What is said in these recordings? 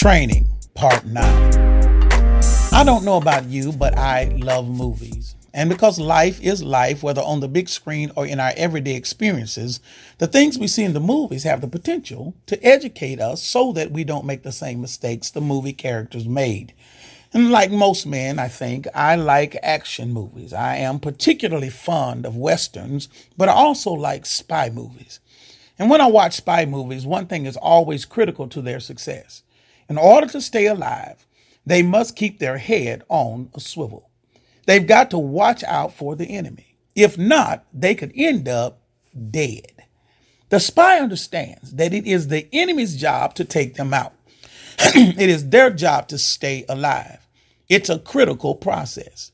Training, Part 9. I don't know about you, but I love movies. And because life is life, whether on the big screen or in our everyday experiences, the things we see in the movies have the potential to educate us so that we don't make the same mistakes the movie characters made. And like most men, I think, I like action movies. I am particularly fond of westerns, but I also like spy movies. And when I watch spy movies, one thing is always critical to their success. In order to stay alive, they must keep their head on a swivel. They've got to watch out for the enemy. If not, they could end up dead. The spy understands that it is the enemy's job to take them out. it is their job to stay alive. It's a critical process.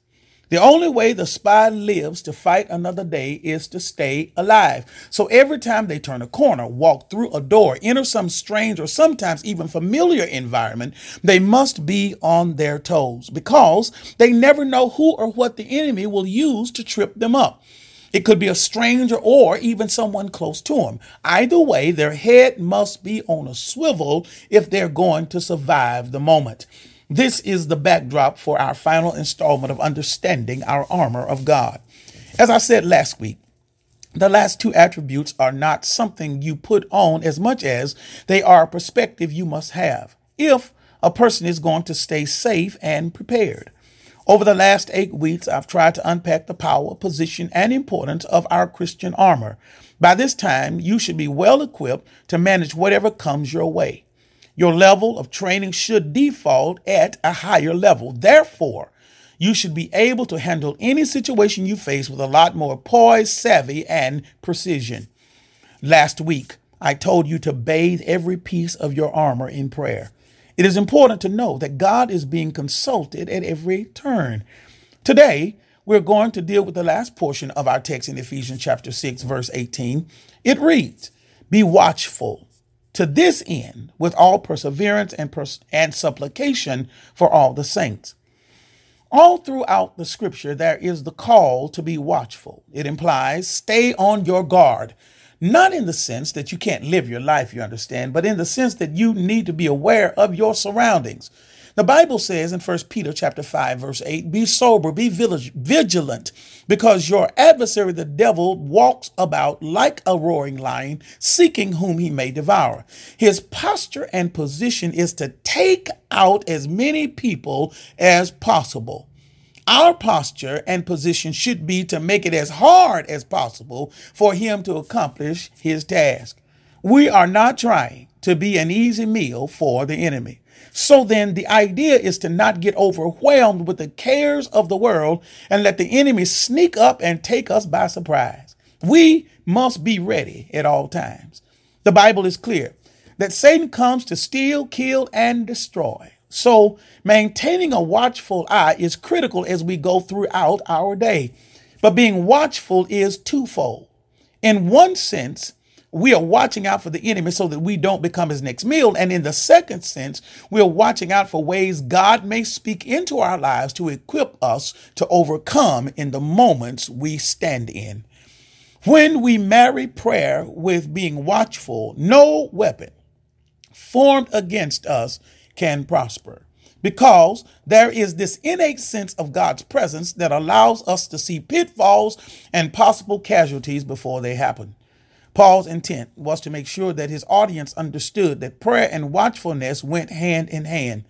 The only way the spy lives to fight another day is to stay alive. So every time they turn a corner, walk through a door, enter some strange or sometimes even familiar environment, they must be on their toes because they never know who or what the enemy will use to trip them up. It could be a stranger or even someone close to them. Either way, their head must be on a swivel if they're going to survive the moment. This is the backdrop for our final installment of understanding our armor of God. As I said last week, the last two attributes are not something you put on as much as they are a perspective you must have if a person is going to stay safe and prepared. Over the last eight weeks, I've tried to unpack the power, position, and importance of our Christian armor. By this time, you should be well equipped to manage whatever comes your way. Your level of training should default at a higher level. Therefore, you should be able to handle any situation you face with a lot more poise, savvy, and precision. Last week, I told you to bathe every piece of your armor in prayer. It is important to know that God is being consulted at every turn. Today, we're going to deal with the last portion of our text in Ephesians chapter 6 verse 18. It reads, "Be watchful to this end with all perseverance and, pers- and supplication for all the saints. All throughout the scripture, there is the call to be watchful. It implies stay on your guard, not in the sense that you can't live your life, you understand, but in the sense that you need to be aware of your surroundings. The Bible says in 1 Peter chapter 5 verse 8, be sober, be vigilant, because your adversary the devil walks about like a roaring lion, seeking whom he may devour. His posture and position is to take out as many people as possible. Our posture and position should be to make it as hard as possible for him to accomplish his task. We are not trying to be an easy meal for the enemy. So then the idea is to not get overwhelmed with the cares of the world and let the enemy sneak up and take us by surprise. We must be ready at all times. The Bible is clear that Satan comes to steal, kill, and destroy. So maintaining a watchful eye is critical as we go throughout our day. But being watchful is twofold. In one sense, we are watching out for the enemy so that we don't become his next meal. And in the second sense, we are watching out for ways God may speak into our lives to equip us to overcome in the moments we stand in. When we marry prayer with being watchful, no weapon formed against us can prosper because there is this innate sense of God's presence that allows us to see pitfalls and possible casualties before they happen. Paul's intent was to make sure that his audience understood that prayer and watchfulness went hand in hand.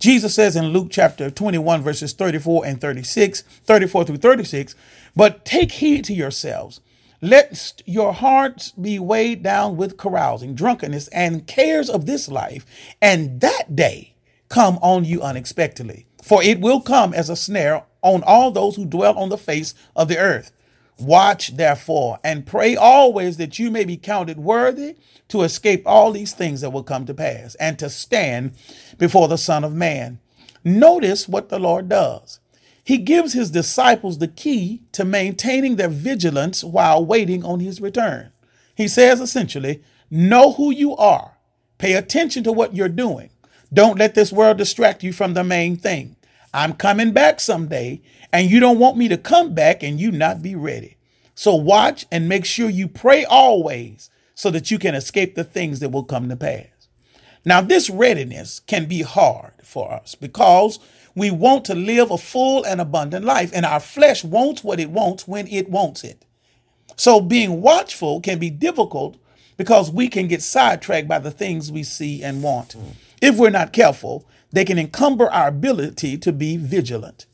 Jesus says in Luke chapter 21, verses 34 and 36, 34 through 36, but take heed to yourselves, lest your hearts be weighed down with carousing, drunkenness, and cares of this life, and that day come on you unexpectedly. For it will come as a snare on all those who dwell on the face of the earth. Watch therefore and pray always that you may be counted worthy to escape all these things that will come to pass and to stand before the Son of Man. Notice what the Lord does. He gives his disciples the key to maintaining their vigilance while waiting on his return. He says essentially, know who you are. Pay attention to what you're doing. Don't let this world distract you from the main thing. I'm coming back someday, and you don't want me to come back and you not be ready. So watch and make sure you pray always so that you can escape the things that will come to pass. Now, this readiness can be hard for us because we want to live a full and abundant life, and our flesh wants what it wants when it wants it. So, being watchful can be difficult because we can get sidetracked by the things we see and want. If we're not careful, they can encumber our ability to be vigilant.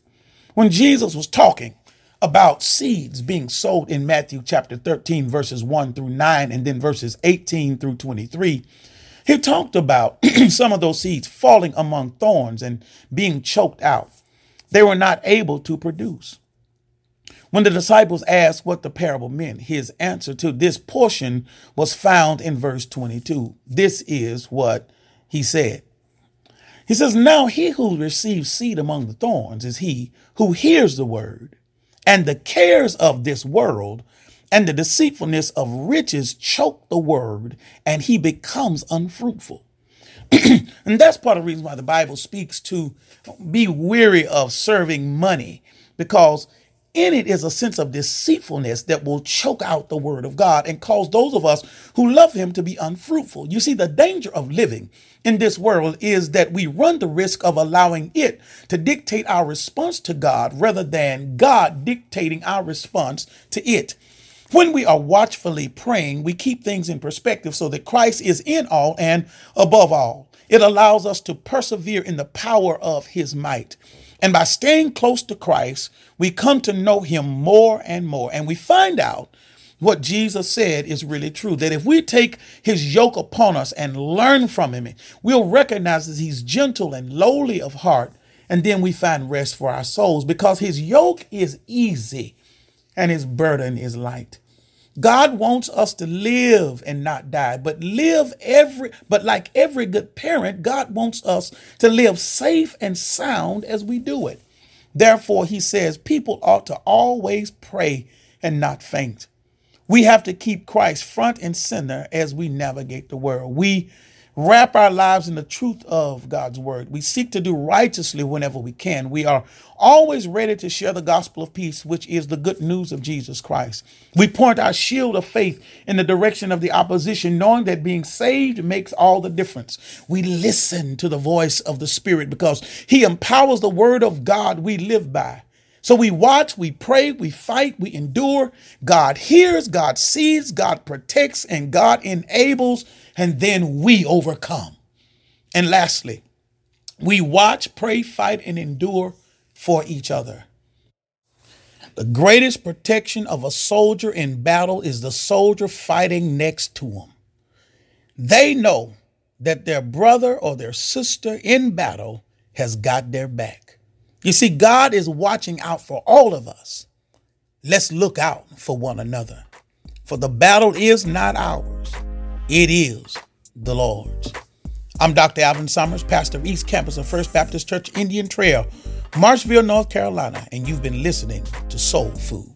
When Jesus was talking about seeds being sowed in Matthew chapter 13, verses 1 through 9, and then verses 18 through 23, he talked about some of those seeds falling among thorns and being choked out. They were not able to produce. When the disciples asked what the parable meant, his answer to this portion was found in verse 22. This is what he said. He says, Now he who receives seed among the thorns is he who hears the word and the cares of this world and the deceitfulness of riches choke the word and he becomes unfruitful. and that's part of the reason why the Bible speaks to be weary of serving money because in it is a sense of deceitfulness that will choke out the word of God and cause those of us who love him to be unfruitful. You see, the danger of living in this world is that we run the risk of allowing it to dictate our response to God rather than God dictating our response to it. When we are watchfully praying, we keep things in perspective so that Christ is in all and above all. It allows us to persevere in the power of his might. And by staying close to Christ, we come to know him more and more. And we find out what Jesus said is really true that if we take his yoke upon us and learn from him, we'll recognize that he's gentle and lowly of heart. And then we find rest for our souls because his yoke is easy and his burden is light. God wants us to live and not die, but live every, but like every good parent, God wants us to live safe and sound as we do it. Therefore, he says people ought to always pray and not faint. We have to keep Christ front and center as we navigate the world. We wrap our lives in the truth of God's word. We seek to do righteously whenever we can. We are always ready to share the gospel of peace, which is the good news of Jesus Christ. We point our shield of faith in the direction of the opposition, knowing that being saved makes all the difference. We listen to the voice of the Spirit because He empowers the word of God we live by. So we watch, we pray, we fight, we endure. God hears, God sees, God protects, and God enables, and then we overcome. And lastly, we watch, pray, fight, and endure for each other. The greatest protection of a soldier in battle is the soldier fighting next to him. They know that their brother or their sister in battle has got their back. You see, God is watching out for all of us. Let's look out for one another. For the battle is not ours, it is the Lord's. I'm Dr. Alvin Summers, pastor of East Campus of First Baptist Church, Indian Trail, Marshville, North Carolina, and you've been listening to Soul Food.